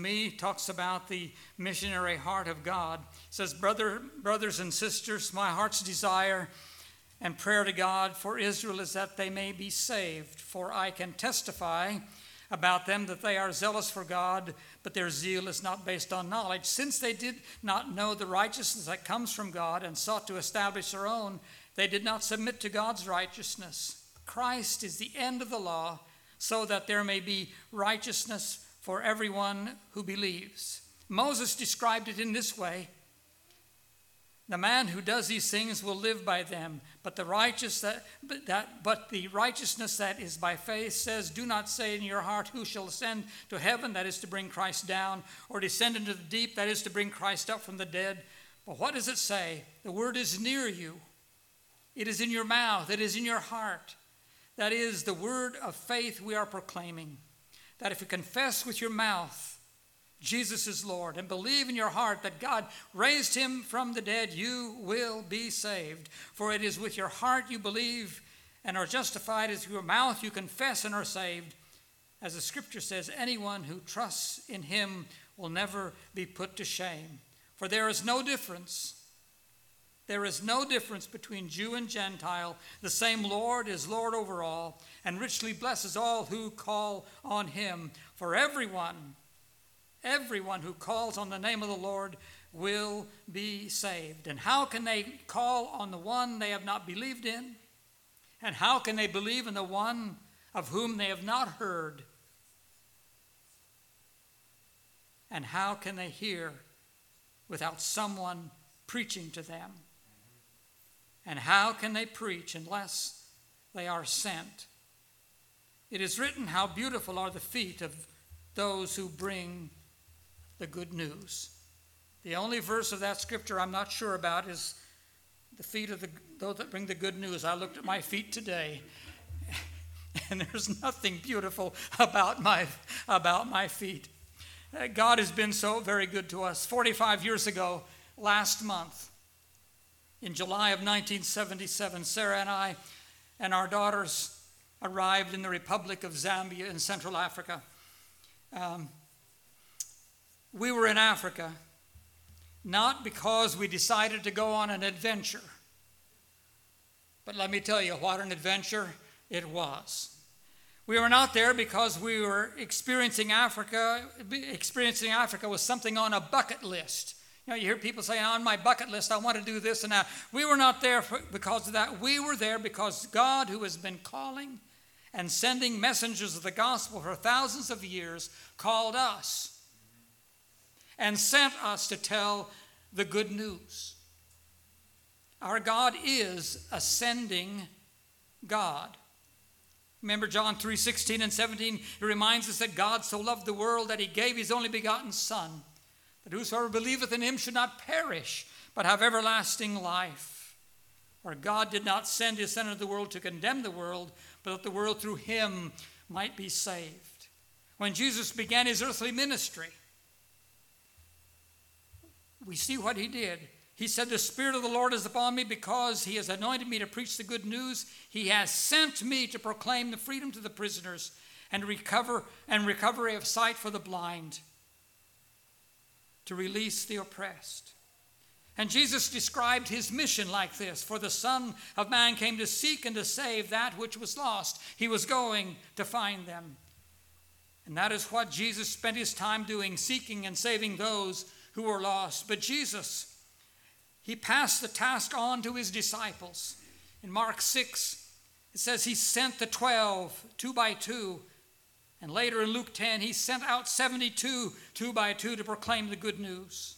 me talks about the missionary heart of God. It says, Brother, brothers and sisters, my heart's desire and prayer to God for Israel is that they may be saved. For I can testify about them that they are zealous for God, but their zeal is not based on knowledge. Since they did not know the righteousness that comes from God and sought to establish their own, they did not submit to God's righteousness. Christ is the end of the law, so that there may be righteousness for everyone who believes. Moses described it in this way the man who does these things will live by them, but the righteous that, but that but the righteousness that is by faith says, Do not say in your heart, Who shall ascend to heaven, that is to bring Christ down, or descend into the deep, that is to bring Christ up from the dead. But what does it say? The word is near you. It is in your mouth, it is in your heart. That is the word of faith we are proclaiming. That if you confess with your mouth Jesus is Lord, and believe in your heart that God raised him from the dead, you will be saved. For it is with your heart you believe and are justified, as with your mouth you confess and are saved. As the scripture says, anyone who trusts in him will never be put to shame. For there is no difference. There is no difference between Jew and Gentile. The same Lord is Lord over all, and richly blesses all who call on him. For everyone Everyone who calls on the name of the Lord will be saved. And how can they call on the one they have not believed in? And how can they believe in the one of whom they have not heard? And how can they hear without someone preaching to them? And how can they preach unless they are sent? It is written, How beautiful are the feet of those who bring the good news. The only verse of that scripture I'm not sure about is the feet of the, those that bring the good news. I looked at my feet today, and there's nothing beautiful about my, about my feet. Uh, God has been so very good to us. 45 years ago, last month, in July of 1977, Sarah and I and our daughters arrived in the Republic of Zambia in Central Africa. Um, we were in Africa not because we decided to go on an adventure, but let me tell you what an adventure it was. We were not there because we were experiencing Africa. Experiencing Africa was something on a bucket list. You know, you hear people saying, on my bucket list, I want to do this and that. We were not there for, because of that. We were there because God, who has been calling and sending messengers of the gospel for thousands of years, called us and sent us to tell the good news. Our God is ascending God. Remember John 3 16 and 17? It reminds us that God so loved the world that he gave his only begotten Son, that whosoever believeth in him should not perish, but have everlasting life. For God did not send his Son into the world to condemn the world, but that the world through him might be saved. When Jesus began his earthly ministry, we see what he did. He said, The Spirit of the Lord is upon me because he has anointed me to preach the good news. He has sent me to proclaim the freedom to the prisoners and recover and recovery of sight for the blind, to release the oppressed. And Jesus described his mission like this For the Son of Man came to seek and to save that which was lost. He was going to find them. And that is what Jesus spent his time doing, seeking and saving those who were lost. But Jesus, he passed the task on to his disciples. In Mark 6, it says he sent the 12 two by two. And later in Luke 10, he sent out 72 two by two to proclaim the good news.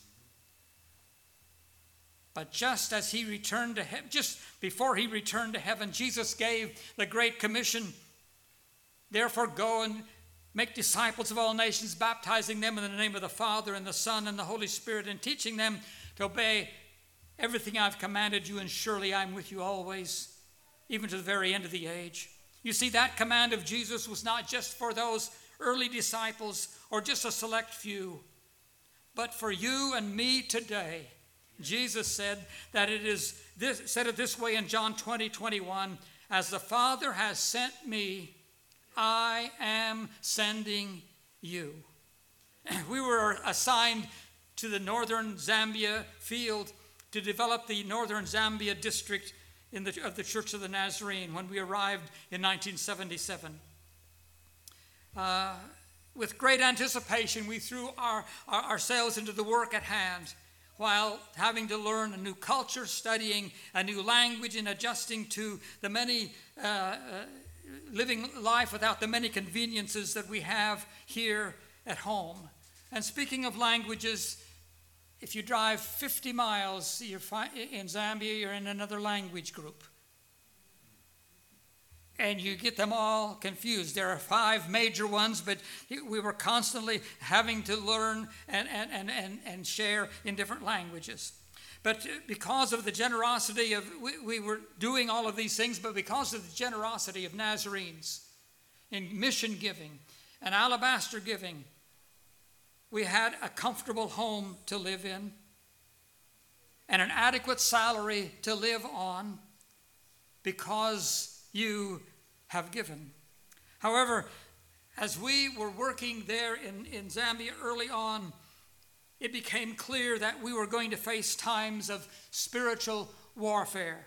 But just as he returned to heaven, just before he returned to heaven, Jesus gave the Great Commission. Therefore, go and Make disciples of all nations, baptizing them in the name of the Father and the Son and the Holy Spirit, and teaching them to obey everything I've commanded you, and surely I'm with you always, even to the very end of the age. You see, that command of Jesus was not just for those early disciples or just a select few, but for you and me today. Jesus said that it is this, said it this way in John 20, 21, as the Father has sent me, I am sending you. we were assigned to the northern Zambia field to develop the northern Zambia district the, of the Church of the Nazarene when we arrived in 1977. Uh, with great anticipation, we threw our, our, ourselves into the work at hand while having to learn a new culture, studying a new language, and adjusting to the many, uh, uh, living life without the many conveniences that we have here at home. And speaking of languages, if you drive 50 miles fi- in Zambia, you're in another language group. And you get them all confused. There are five major ones, but we were constantly having to learn and, and, and, and, and share in different languages. But because of the generosity of, we, we were doing all of these things, but because of the generosity of Nazarenes in mission giving and alabaster giving we had a comfortable home to live in and an adequate salary to live on because you have given. However, as we were working there in, in Zambia early on, it became clear that we were going to face times of spiritual warfare.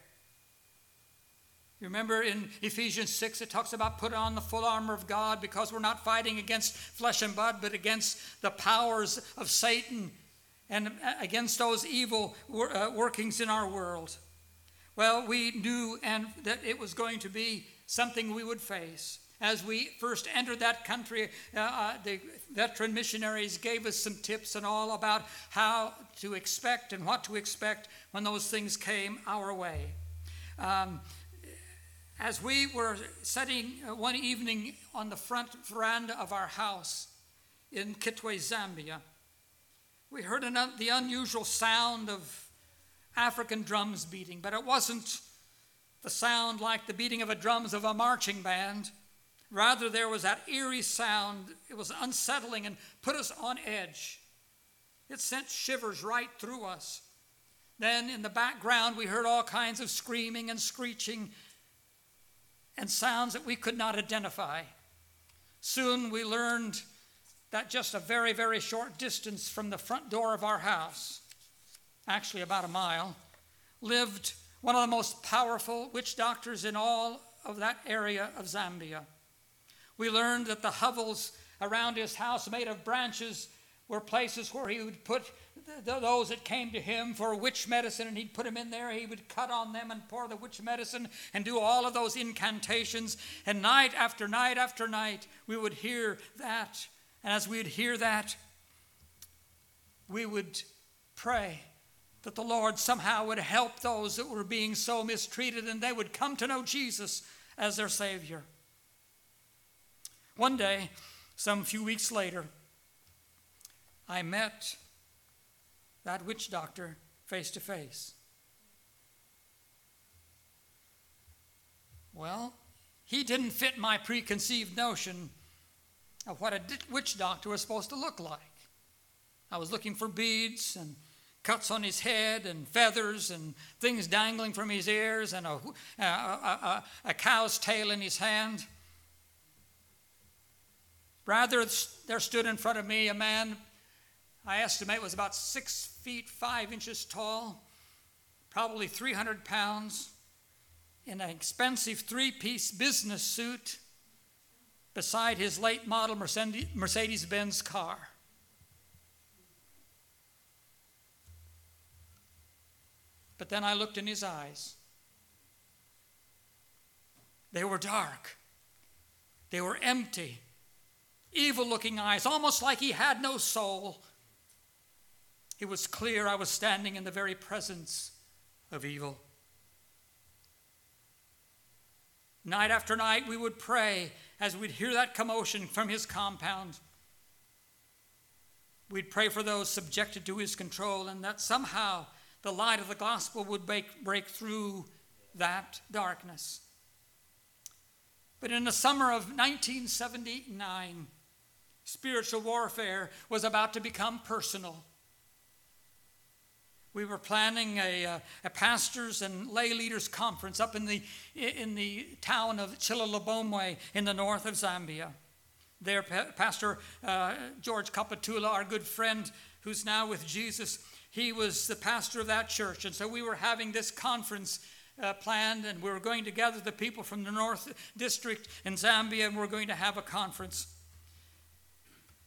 Remember in Ephesians 6, it talks about put on the full armor of God because we're not fighting against flesh and blood, but against the powers of Satan and against those evil uh, workings in our world. Well, we knew and that it was going to be something we would face. As we first entered that country, uh, uh, the veteran missionaries gave us some tips and all about how to expect and what to expect when those things came our way. Um, as we were sitting uh, one evening on the front veranda of our house in Kitwe, Zambia, we heard an, the unusual sound of African drums beating, but it wasn't the sound like the beating of the drums of a marching band. Rather, there was that eerie sound. It was unsettling and put us on edge. It sent shivers right through us. Then, in the background, we heard all kinds of screaming and screeching and sounds that we could not identify. Soon we learned that just a very, very short distance from the front door of our house, actually about a mile, lived one of the most powerful witch doctors in all of that area of Zambia. We learned that the hovels around his house, made of branches, were places where he would put those that came to him for witch medicine, and he'd put them in there. He would cut on them and pour the witch medicine and do all of those incantations. And night after night after night, we would hear that. And as we'd hear that, we would pray that the Lord somehow would help those that were being so mistreated and they would come to know Jesus as their Savior. One day, some few weeks later, I met that witch doctor face to face. Well, he didn't fit my preconceived notion of what a witch doctor was supposed to look like. I was looking for beads and cuts on his head and feathers and things dangling from his ears and a, a, a, a cow's tail in his hand. Rather, there stood in front of me a man I estimate was about six feet five inches tall, probably 300 pounds, in an expensive three piece business suit beside his late model Mercedes Benz car. But then I looked in his eyes. They were dark, they were empty, evil looking eyes, almost like he had no soul. It was clear I was standing in the very presence of evil. Night after night, we would pray as we'd hear that commotion from his compound. We'd pray for those subjected to his control and that somehow the light of the gospel would break, break through that darkness. But in the summer of 1979, spiritual warfare was about to become personal we were planning a, uh, a, pastors and lay leaders conference up in the, in the town of Chililabombwe in the north of Zambia. there. Pastor uh, George Kapatula, our good friend who's now with Jesus, he was the pastor of that church. And so we were having this conference uh, planned, and we were going to gather the people from the North District in Zambia, and we we're going to have a conference.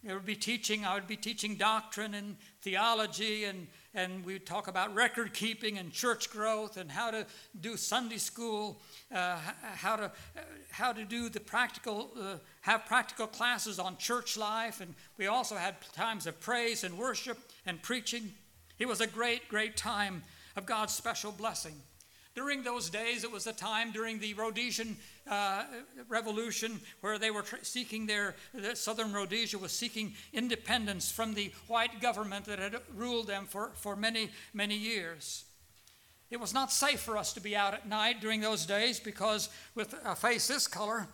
There would be teaching, I would be teaching doctrine and theology, and, and we'd talk about record keeping and church growth and how to do Sunday school, uh, how, to, uh, how to do the practical, uh, have practical classes on church life. And we also had times of praise and worship and preaching. It was a great, great time of God's special blessing. During those days, it was a time during the Rhodesian uh, Revolution where they were seeking their, the southern Rhodesia was seeking independence from the white government that had ruled them for, for many, many years. It was not safe for us to be out at night during those days because, with a face this color,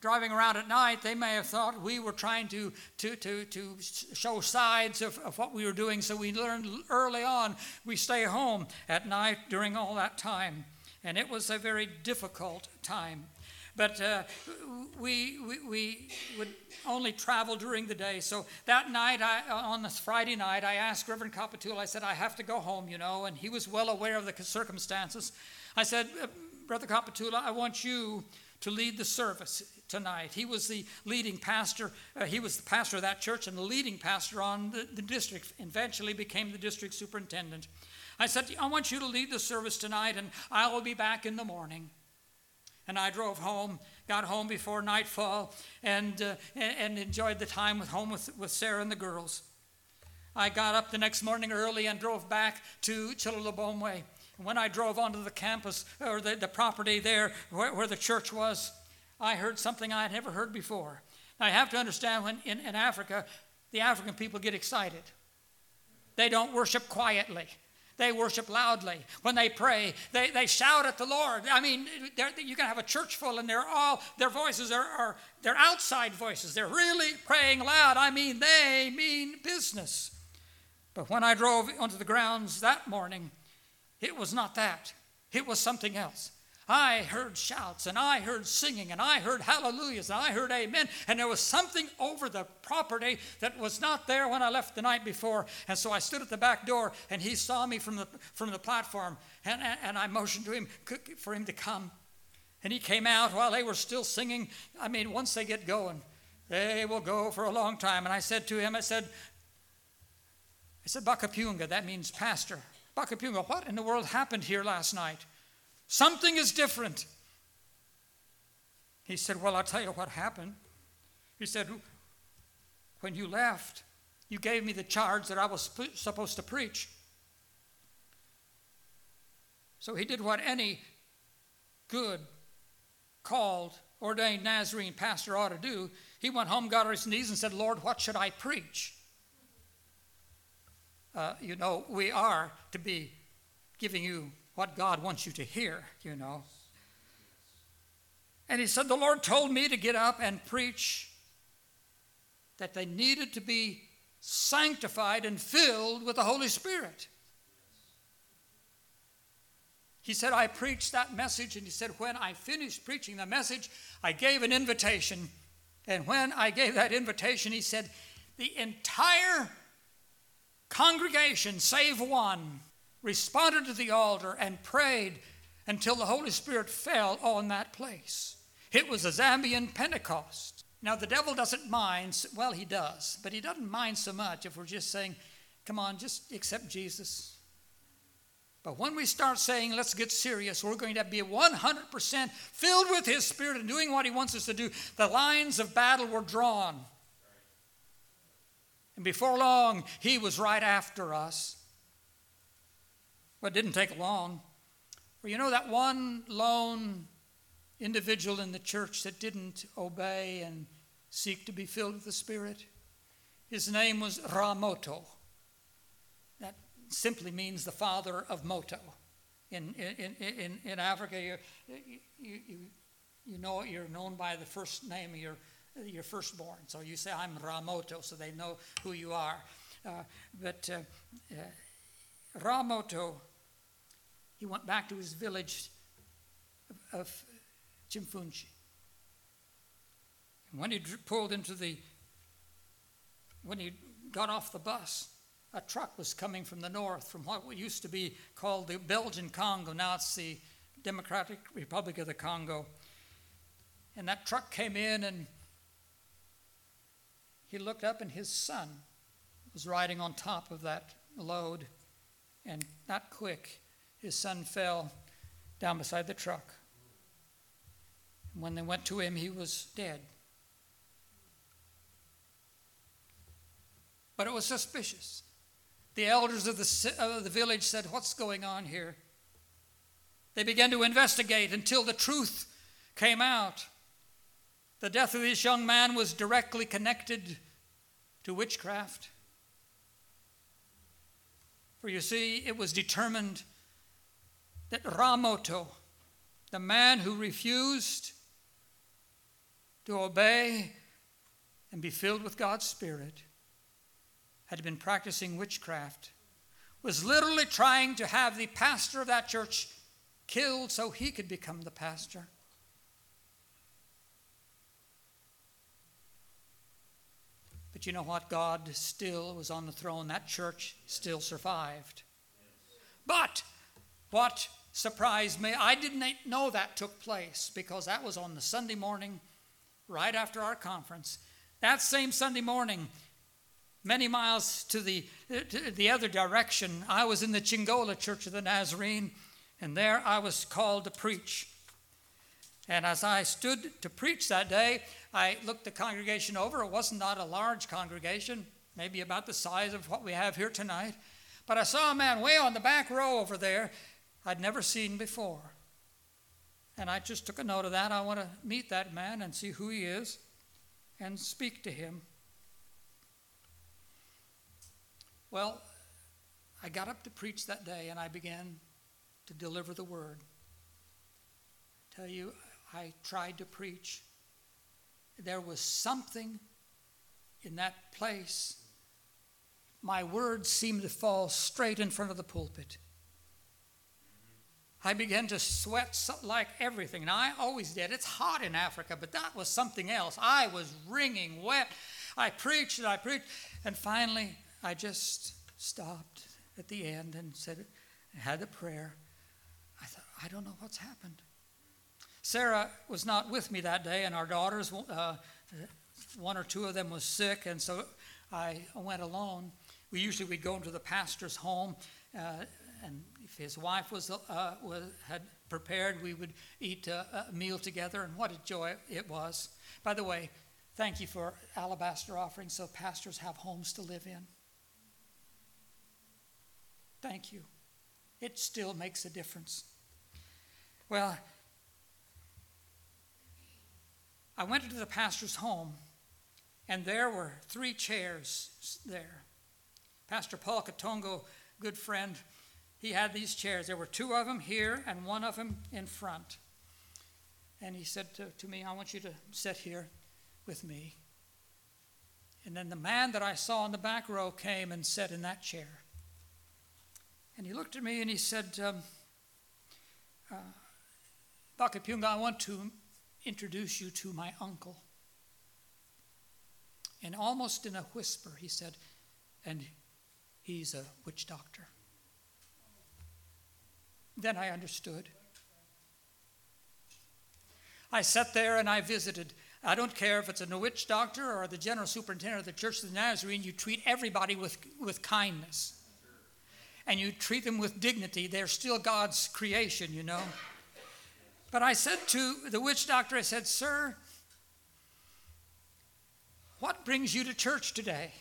driving around at night, they may have thought we were trying to, to, to, to show sides of, of what we were doing. So we learned early on we stay home at night during all that time. And it was a very difficult time. But uh, we, we, we, would only travel during the day. So that night, I, on this Friday night, I asked Reverend Capatul, I said, I have to go home, you know, and he was well aware of the circumstances. I said, uh, Brother Kapatula, I want you to lead the service tonight. He was the leading pastor. Uh, he was the pastor of that church and the leading pastor on the, the district. Eventually became the district superintendent. I said, I want you to lead the service tonight, and I will be back in the morning. And I drove home, got home before nightfall, and, uh, and enjoyed the time with home with, with Sarah and the girls. I got up the next morning early and drove back to Chililabombwe. When I drove onto the campus or the, the property there where, where the church was, I heard something I had never heard before. Now, you have to understand when in, in Africa, the African people get excited. They don't worship quietly. They worship loudly. When they pray, they, they shout at the Lord. I mean, you can have a church full and they're all, their voices are, are they're outside voices. They're really praying loud. I mean, they mean business. But when I drove onto the grounds that morning, it was not that, it was something else. I heard shouts and I heard singing and I heard hallelujahs and I heard amen. And there was something over the property that was not there when I left the night before. And so I stood at the back door and he saw me from the, from the platform and, and I motioned to him for him to come. And he came out while they were still singing. I mean, once they get going, they will go for a long time. And I said to him, I said, I said, Bakapunga, that means pastor. Bakapunga, what in the world happened here last night? Something is different. He said, Well, I'll tell you what happened. He said, When you left, you gave me the charge that I was supposed to preach. So he did what any good, called, ordained Nazarene pastor ought to do. He went home, got on his knees, and said, Lord, what should I preach? Uh, you know, we are to be giving you what God wants you to hear, you know. And he said, The Lord told me to get up and preach that they needed to be sanctified and filled with the Holy Spirit. He said, I preached that message, and he said, When I finished preaching the message, I gave an invitation. And when I gave that invitation, he said, The entire congregation, save one, responded to the altar and prayed until the Holy Spirit fell on that place. It was a Zambian Pentecost. Now, the devil doesn't mind, well, he does, but he doesn't mind so much if we're just saying, come on, just accept Jesus. But when we start saying, let's get serious, we're going to be 100% filled with His Spirit and doing what He wants us to do, the lines of battle were drawn. And before long, he was right after us. But it didn't take long. Well, you know that one lone individual in the church that didn't obey and seek to be filled with the Spirit? His name was Ramoto. That simply means the father of Moto. In, in, in, in Africa, you, you, you, you know you're known by the first name of your your firstborn. So you say, I'm Ramoto, so they know who you are. Uh, but uh, uh, Ramoto, he went back to his village of, of Chimfunchi. And when he pulled into the, when he got off the bus, a truck was coming from the north, from what used to be called the Belgian Congo. Now it's the Democratic Republic of the Congo. And that truck came in, and he looked up, and his son was riding on top of that load. And not quick, his son fell down beside the truck. And when they went to him, he was dead. But it was suspicious. The elders of the, of the village said, What's going on here? They began to investigate until the truth came out. The death of this young man was directly connected to witchcraft. For you see, it was determined that Ramoto, the man who refused to obey and be filled with God's Spirit, had been practicing witchcraft, was literally trying to have the pastor of that church killed so he could become the pastor. But you know what? God still was on the throne. That church still survived. But what surprised me, I didn't know that took place because that was on the Sunday morning right after our conference. That same Sunday morning, many miles to the, uh, to the other direction, I was in the Chingola Church of the Nazarene, and there I was called to preach. And as I stood to preach that day, I looked the congregation over. It wasn't not a large congregation, maybe about the size of what we have here tonight. But I saw a man way on the back row over there I'd never seen before. And I just took a note of that. I want to meet that man and see who he is and speak to him. Well, I got up to preach that day and I began to deliver the word. I tell you, I tried to preach. There was something in that place. My words seemed to fall straight in front of the pulpit. I began to sweat like everything. And I always did. It's hot in Africa, but that was something else. I was wringing wet. I preached and I preached. And finally, I just stopped at the end and said, had a prayer. I thought, I don't know what's happened. Sarah was not with me that day, and our daughters, uh, one or two of them was sick, and so I went alone. We usually would go into the pastor's home, uh, and if his wife was, uh, was had prepared, we would eat a, a meal together, and what a joy it was. By the way, thank you for alabaster offering, so pastors have homes to live in. Thank you. It still makes a difference. Well, I went into the pastor's home, and there were three chairs there. Pastor Paul Katongo, good friend, he had these chairs. There were two of them here and one of them in front. And he said to, to me, I want you to sit here with me. And then the man that I saw in the back row came and sat in that chair. And he looked at me and he said, um, uh, Bakapunga, I want to introduce you to my uncle. And almost in a whisper, he said, and he's a witch doctor. Then I understood. I sat there and I visited. I don't care if it's a witch doctor or the general superintendent of the Church of the Nazarene, you treat everybody with, with kindness. And you treat them with dignity. They're still God's creation, you know. But I said to the witch doctor, I said, Sir, what brings you to church today?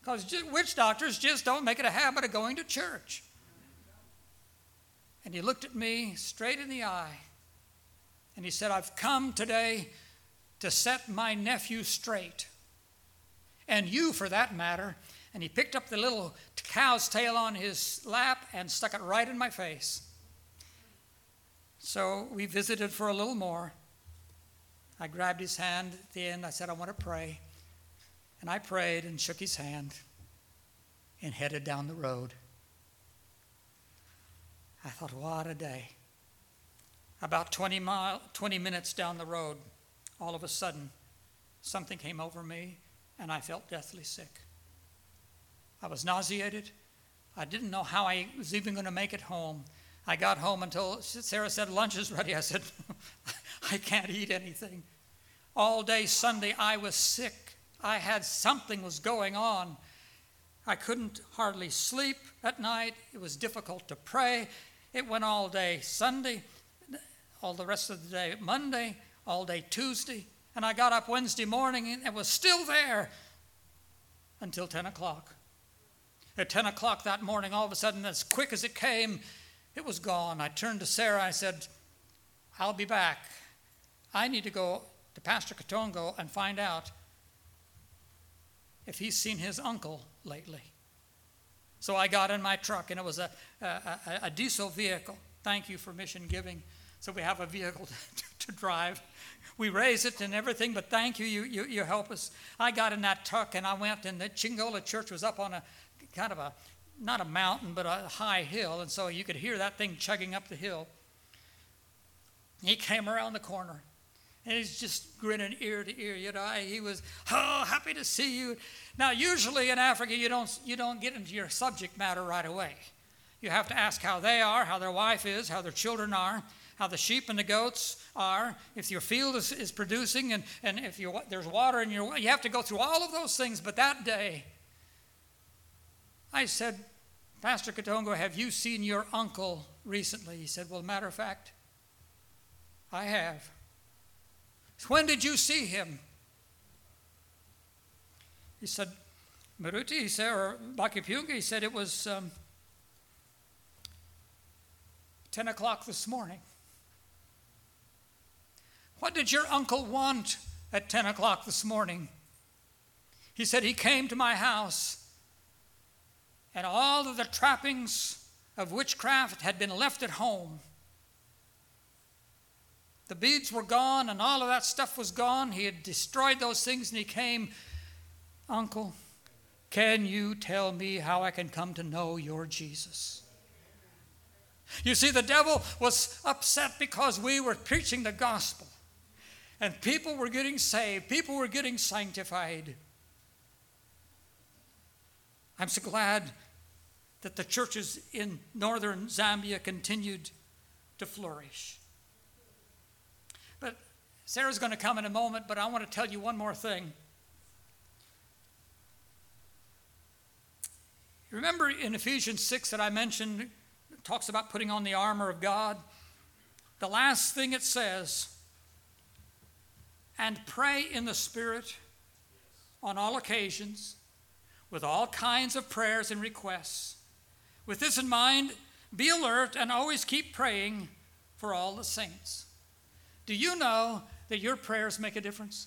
Because witch doctors just don't make it a habit of going to church. And he looked at me straight in the eye and he said, I've come today to set my nephew straight. And you, for that matter. And he picked up the little cow's tail on his lap and stuck it right in my face. So we visited for a little more. I grabbed his hand at the end. I said, I want to pray. And I prayed and shook his hand and headed down the road. I thought, what a day. About 20, mile, 20 minutes down the road, all of a sudden, something came over me and I felt deathly sick. I was nauseated. I didn't know how I was even going to make it home. I got home until Sarah said, Lunch is ready. I said, I can't eat anything. All day Sunday, I was sick. I had something was going on. I couldn't hardly sleep at night. It was difficult to pray. It went all day Sunday, all the rest of the day Monday, all day Tuesday. And I got up Wednesday morning and it was still there until 10 o'clock. At 10 o'clock that morning, all of a sudden, as quick as it came, it was gone. I turned to Sarah. I said, I'll be back. I need to go to Pastor Katongo and find out if he's seen his uncle lately. So I got in my truck, and it was a, a, a diesel vehicle. Thank you for mission giving. So we have a vehicle to, to drive. We raise it and everything, but thank you, you, you, you help us. I got in that truck and I went, and the Chingola church was up on a kind of a, not a mountain, but a high hill, and so you could hear that thing chugging up the hill. He came around the corner and he's just grinning ear to ear. You know, he was, oh, happy to see you. Now, usually in Africa, you don't, you don't get into your subject matter right away. You have to ask how they are, how their wife is, how their children are, how the sheep and the goats are, if your field is, is producing, and, and if there's water in your, you have to go through all of those things. But that day, I said, Pastor Katongo, have you seen your uncle recently? He said, Well, matter of fact, I have. When did you see him? He said, Maruti, he said, or Bakapunga, he said it was um, 10 o'clock this morning. What did your uncle want at 10 o'clock this morning? He said, He came to my house, and all of the trappings of witchcraft had been left at home. The beads were gone and all of that stuff was gone. He had destroyed those things and he came, Uncle, can you tell me how I can come to know your Jesus? You see, the devil was upset because we were preaching the gospel and people were getting saved, people were getting sanctified. I'm so glad that the churches in northern Zambia continued to flourish. But Sarah's going to come in a moment, but I want to tell you one more thing. Remember in Ephesians 6 that I mentioned, talks about putting on the armor of God? The last thing it says, and pray in the Spirit on all occasions with all kinds of prayers and requests. With this in mind, be alert and always keep praying for all the saints. Do you know that your prayers make a difference?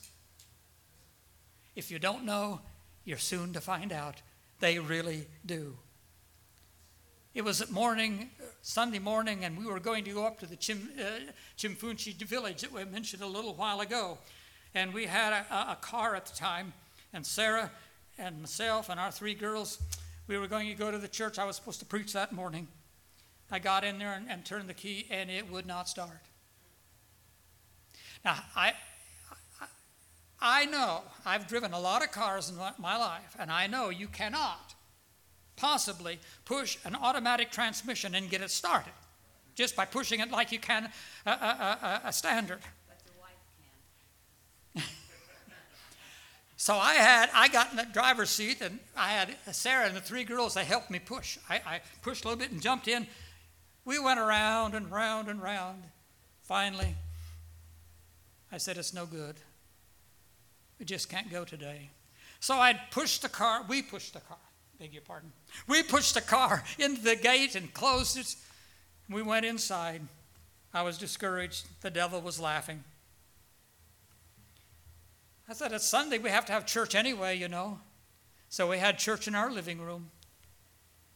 If you don't know, you're soon to find out. They really do. It was morning, Sunday morning, and we were going to go up to the Chim, uh, Chimfunchi village that we mentioned a little while ago. And we had a, a car at the time, and Sarah and myself and our three girls, we were going to go to the church. I was supposed to preach that morning. I got in there and, and turned the key, and it would not start. Now, I, I know I've driven a lot of cars in my life, and I know you cannot possibly push an automatic transmission and get it started just by pushing it like you can a, a, a, a standard. So I had, I got in the driver's seat, and I had Sarah and the three girls. They helped me push. I, I pushed a little bit and jumped in. We went around and round and round. Finally, I said, It's no good. We just can't go today. So I'd push the car, we pushed the car, beg your pardon. We pushed the car into the gate and closed it. We went inside. I was discouraged. The devil was laughing. I said, It's Sunday. We have to have church anyway, you know. So we had church in our living room.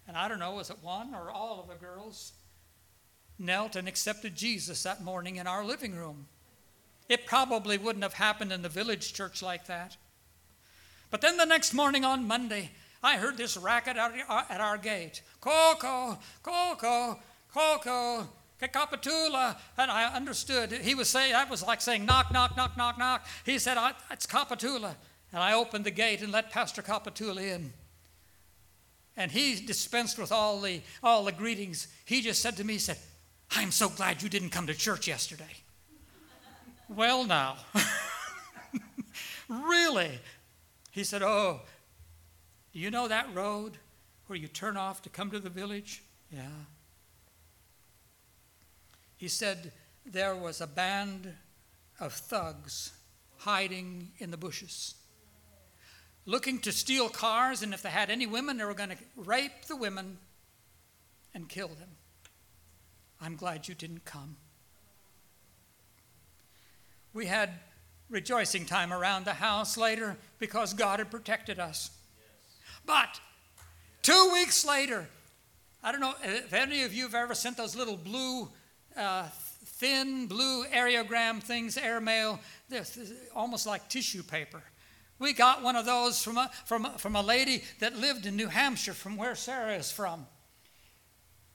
And I don't know, was it one or all of the girls knelt and accepted Jesus that morning in our living room? It probably wouldn't have happened in the village church like that. But then the next morning on Monday, I heard this racket at our gate Coco, Coco, Coco. Kapatula. And I understood. He was saying, that was like saying, knock, knock, knock, knock, knock. He said, it's Kapatula. And I opened the gate and let Pastor Kapatula in. And he dispensed with all the, all the greetings. He just said to me, he said, I'm so glad you didn't come to church yesterday. well, now. really? He said, Oh, do you know that road where you turn off to come to the village? Yeah. He said there was a band of thugs hiding in the bushes, looking to steal cars, and if they had any women, they were going to rape the women and kill them. I'm glad you didn't come. We had rejoicing time around the house later because God had protected us. But two weeks later, I don't know if any of you have ever sent those little blue, uh, thin blue aerogram things, airmail, almost like tissue paper. We got one of those from a, from, a, from a lady that lived in New Hampshire, from where Sarah is from.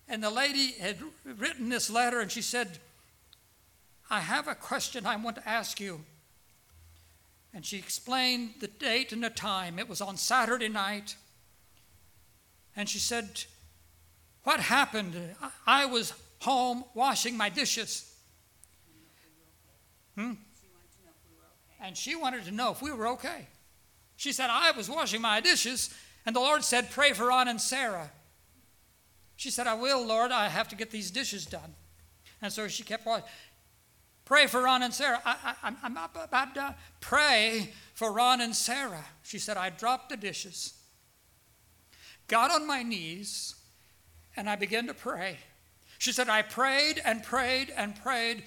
And the lady had written this letter, and she said, I have a question I want to ask you. And she explained the date and the time. It was on Saturday night. And she said, What happened? I was home washing my dishes. Hmm? And she wanted to know if we were okay. She said, I was washing my dishes, and the Lord said, Pray for Ron and Sarah. She said, I will, Lord. I have to get these dishes done. And so she kept washing. Pray for Ron and Sarah. I, I'm about to pray for Ron and Sarah. She said, I dropped the dishes, got on my knees, and I began to pray. She said, I prayed and prayed and prayed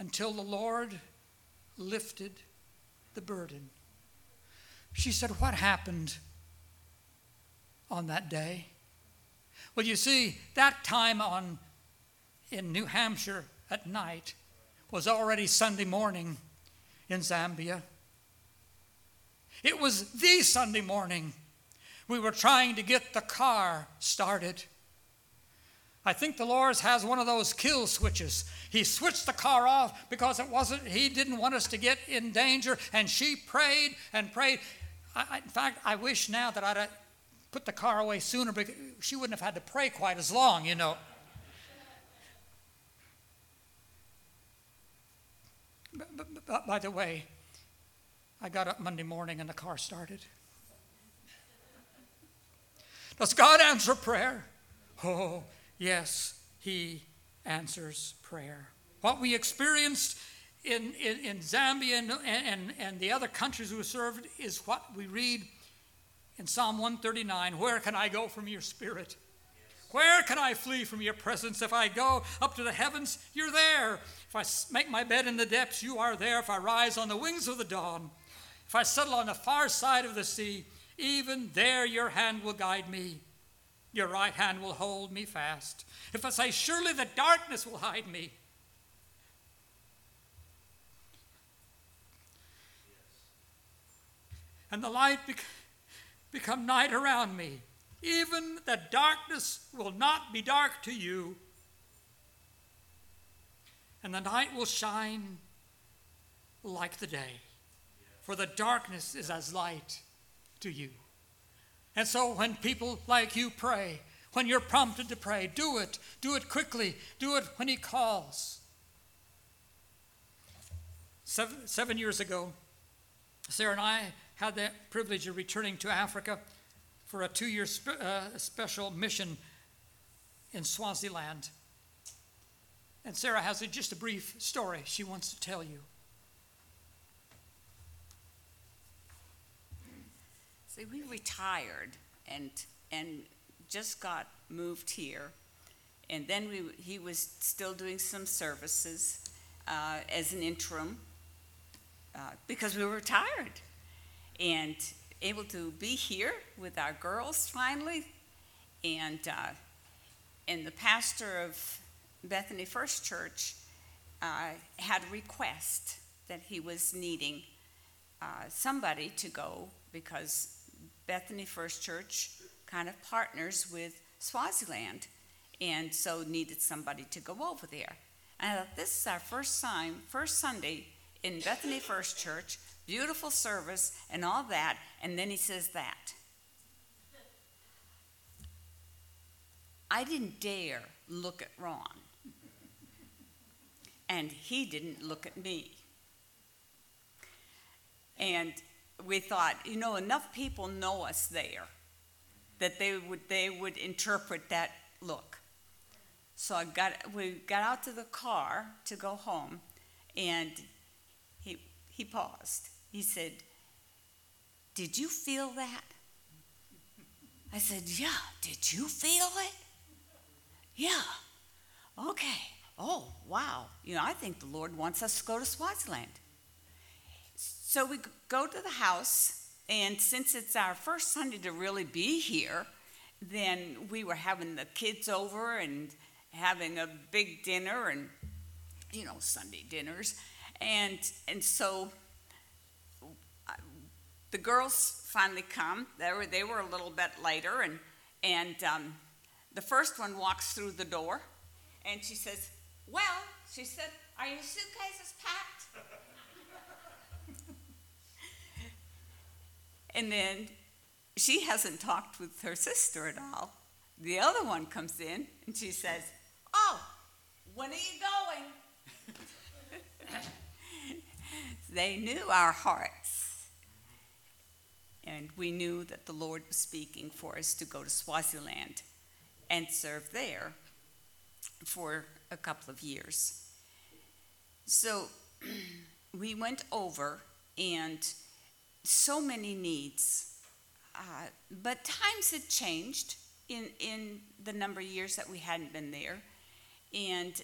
until the Lord lifted the burden. She said, What happened on that day? Well, you see, that time on in New Hampshire at night was already Sunday morning in Zambia. It was the Sunday morning. We were trying to get the car started. I think Lord has one of those kill switches. He switched the car off because it wasn't, he didn't want us to get in danger, and she prayed and prayed. I, in fact, I wish now that I'd put the car away sooner because she wouldn't have had to pray quite as long, you know. But, by the way, I got up Monday morning and the car started. Does God answer prayer? Oh, yes, He answers prayer. What we experienced in, in, in Zambia and, and, and the other countries we served is what we read in Psalm 139 Where can I go from your spirit? Where can I flee from your presence? If I go up to the heavens, you're there. If I make my bed in the depths, you are there. If I rise on the wings of the dawn, if I settle on the far side of the sea, even there your hand will guide me. Your right hand will hold me fast. If I say, Surely the darkness will hide me. And the light become night around me. Even the darkness will not be dark to you. And the night will shine like the day, for the darkness is as light to you. And so when people like you pray, when you're prompted to pray, do it. Do it quickly. Do it when He calls. Seven, seven years ago, Sarah and I had the privilege of returning to Africa for a two year uh, special mission in Swaziland. And Sarah has a, just a brief story she wants to tell you. See, we retired and and just got moved here, and then we he was still doing some services uh, as an interim uh, because we were retired and able to be here with our girls finally. And, uh, and the pastor of Bethany First Church uh, had a request that he was needing uh, somebody to go because Bethany First Church kind of partners with Swaziland. and so needed somebody to go over there. And I thought, this is our first time, first Sunday in Bethany First Church, beautiful service and all that, and then he says that. I didn't dare look at Ron. And he didn't look at me. And we thought, you know, enough people know us there that they would they would interpret that look. So I got we got out to the car to go home and he he paused. He said, Did you feel that? I said, Yeah, did you feel it? Yeah. Okay. Oh, wow. You know, I think the Lord wants us to go to Swaziland. So we go to the house, and since it's our first Sunday to really be here, then we were having the kids over and having a big dinner and, you know, Sunday dinners. And, and so the girls finally come. They were, they were a little bit later, and, and um, the first one walks through the door and she says, Well, she said, Are your suitcases packed? And then she hasn't talked with her sister at all. The other one comes in and she says, Oh, when are you going? they knew our hearts. And we knew that the Lord was speaking for us to go to Swaziland and serve there for a couple of years. So we went over, and so many needs. Uh, but times had changed in, in the number of years that we hadn't been there. And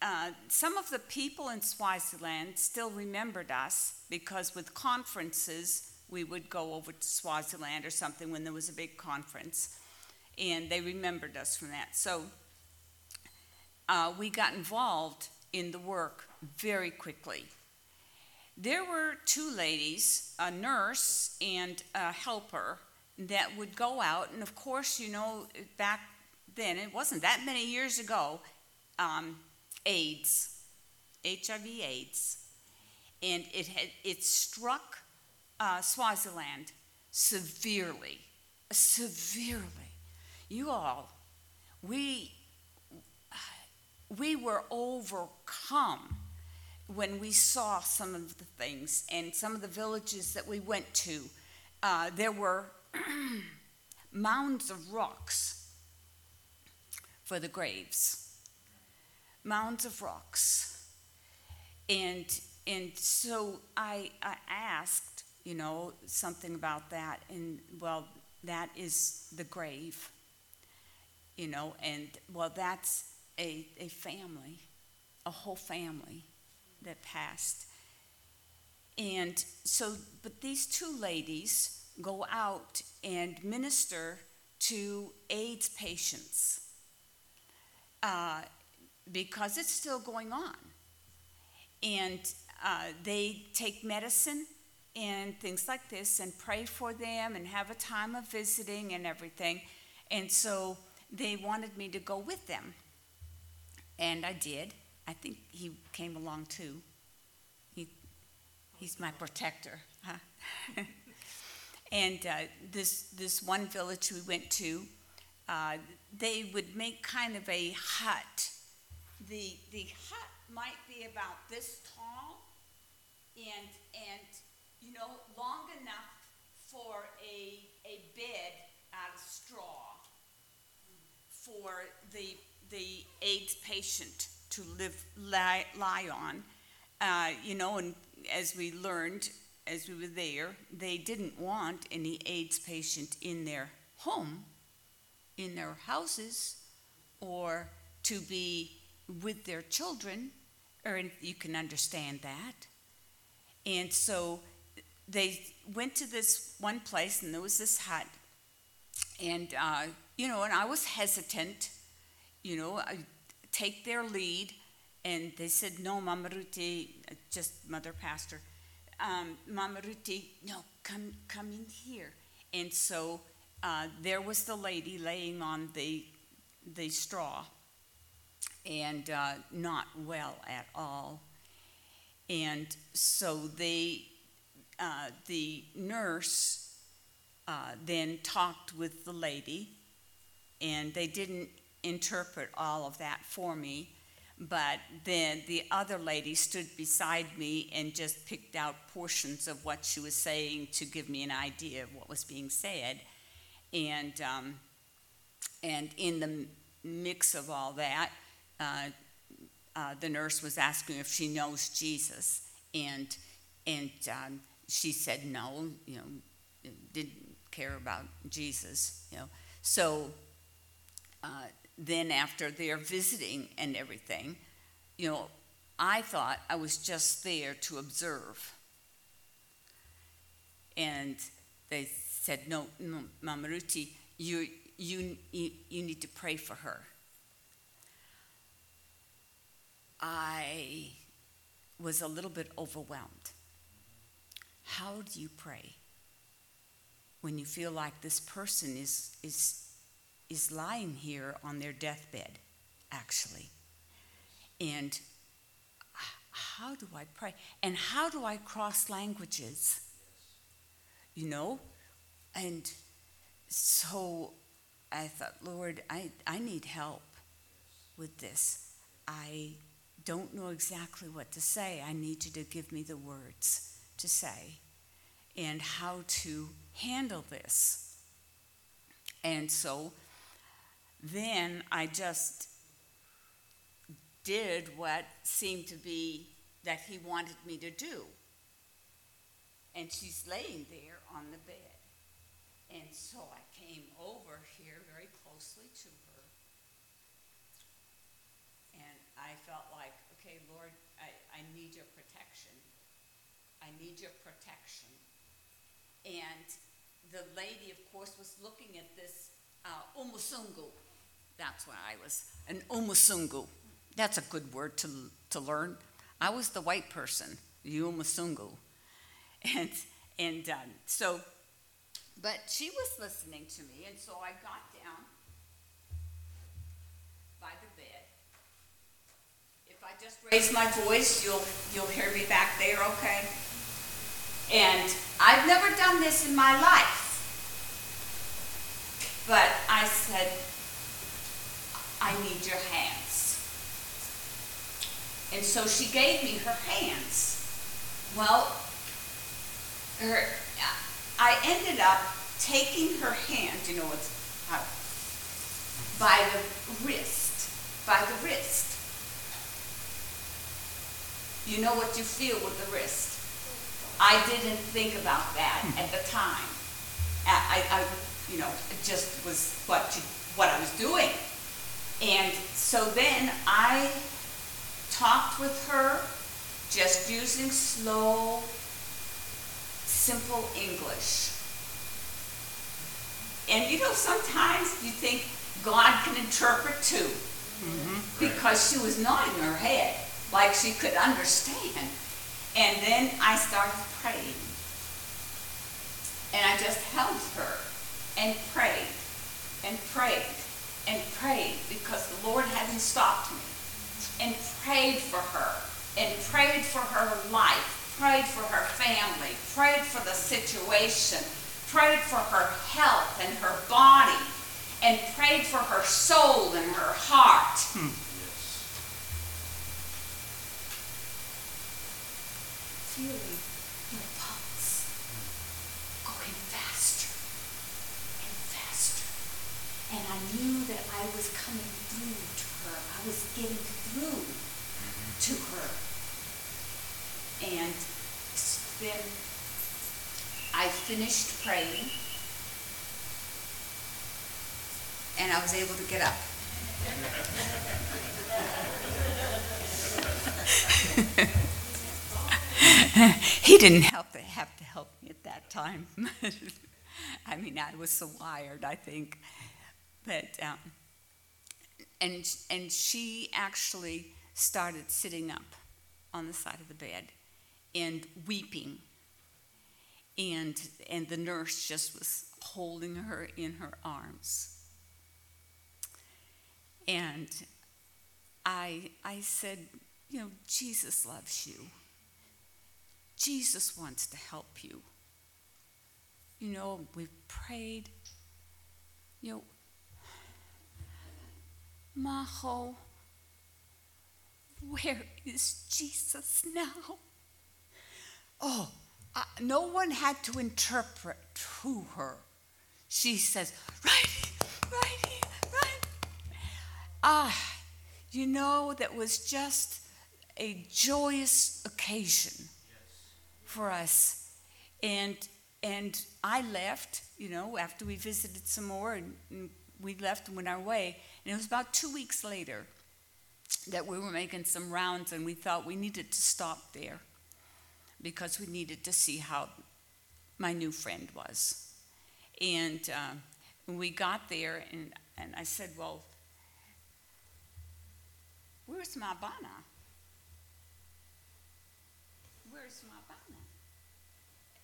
uh, some of the people in Swaziland still remembered us because with conferences, we would go over to Swaziland or something when there was a big conference and they remembered us from that. So uh, we got involved in the work very quickly. There were two ladies, a nurse and a helper, that would go out, and of course, you know, back then, it wasn't that many years ago, um, AIDS, HIV AIDS, and it had it struck uh, Swaziland severely, severely. You all, we, we were overcome when we saw some of the things and some of the villages that we went to. Uh, there were mounds of rocks for the graves, mounds of rocks. And, and so I, I asked, you know, something about that, and well, that is the grave you know, and well, that's a, a family, a whole family that passed. And so, but these two ladies go out and minister to AIDS patients uh, because it's still going on. And uh, they take medicine and things like this and pray for them and have a time of visiting and everything. And so they wanted me to go with them. And I did. I think he came along too. He, he's my protector. Huh? and uh, this, this one village we went to, uh, they would make kind of a hut. The, the hut might be about this tall and, and you know, long enough for a, a bed out of straw for the, the AIDS patient to live, lie, lie on. Uh, you know, and as we learned as we were there, they didn't want any AIDS patient in their home, in their houses, or to be with their children, or you can understand that. And so they went to this one place, and there was this hut, and uh, you know, and I was hesitant, you know, I take their lead. And they said, no, Mama Ruti, just mother pastor, um, Mama Ruti, no, come, come in here. And so uh, there was the lady laying on the, the straw and uh, not well at all. And so they, uh, the nurse uh, then talked with the lady, and they didn't interpret all of that for me. But then the other lady stood beside me and just picked out portions of what she was saying to give me an idea of what was being said. And, um, and in the mix of all that, uh, uh, the nurse was asking if she knows Jesus. And, and um, she said no, you know, didn't care about Jesus, you know. So uh, then after their visiting and everything, you know, I thought I was just there to observe. And they said, no, no Mama Ruti, you, you, you, you need to pray for her. I was a little bit overwhelmed. How do you pray when you feel like this person is, is is lying here on their deathbed, actually. And how do I pray? And how do I cross languages? You know? And so I thought, Lord, I, I need help with this. I don't know exactly what to say. I need you to give me the words to say and how to handle this. And so then I just did what seemed to be that he wanted me to do. And she's laying there on the bed. And so I came over here very closely to her. And I felt like, okay, Lord, I, I need your protection. I need your protection. And the lady, of course, was looking at this uh, umusungu, that's why I was an umusungu. That's a good word to, to learn. I was the white person, the umusungu. And, and um, so, but she was listening to me, and so I got down by the bed. If I just raise my voice, you'll, you'll hear me back there, okay? And I've never done this in my life. But I said, I need your hands. And so she gave me her hands. Well, her, I ended up taking her hand, you know, it's uh, by the wrist, by the wrist. You know what you feel with the wrist. I didn't think about that at the time. I, I, you know, it just was what, you, what I was doing. And so then I talked with her just using slow, simple English. And you know, sometimes you think God can interpret too, mm-hmm. because she was nodding her head like she could understand. And then I started praying. And I just held her and prayed and prayed and prayed because the Lord hadn't stopped me. And prayed for her, and prayed for her life, prayed for her family, prayed for the situation, prayed for her health and her body, and prayed for her soul and her heart. Hmm. Feeling And I knew that I was coming through to her. I was getting through mm-hmm. to her. And then I finished praying. And I was able to get up. he didn't have to have to help me at that time. I mean, I was so wired, I think. But um, and and she actually started sitting up on the side of the bed and weeping. And and the nurse just was holding her in her arms. And I, I said, you know, Jesus loves you. Jesus wants to help you. You know, we've prayed. You know, Maho, where is Jesus now? Oh, uh, no one had to interpret to her. She says, right here, right here, right. Ah, you know, that was just a joyous occasion for us. And and I left, you know, after we visited some more and, and we left and went our way. And it was about two weeks later that we were making some rounds and we thought we needed to stop there because we needed to see how my new friend was. And uh, we got there and, and I said, Well, where's my Bana? Where's my Bana?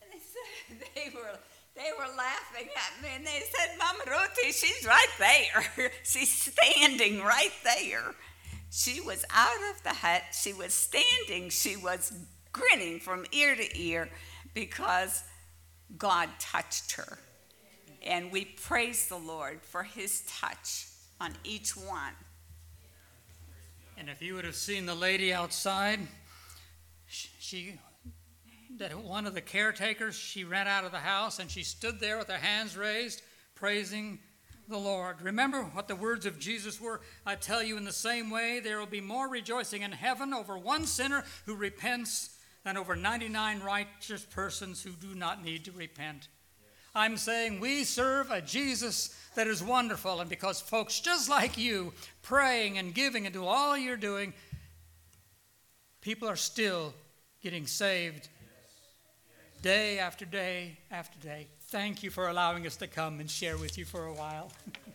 And they said, they were they were laughing at me and they said, Mama Ruthie, she's right there. she's standing right there. She was out of the hut. She was standing. She was grinning from ear to ear because God touched her. And we praise the Lord for his touch on each one. And if you would have seen the lady outside, she that one of the caretakers, she ran out of the house and she stood there with her hands raised, praising the Lord. Remember what the words of Jesus were? I tell you, in the same way, there will be more rejoicing in heaven over one sinner who repents than over 99 righteous persons who do not need to repent. I'm saying we serve a Jesus that is wonderful, and because folks just like you, praying and giving and do all you're doing, people are still getting saved day after day after day. Thank you for allowing us to come and share with you for a while.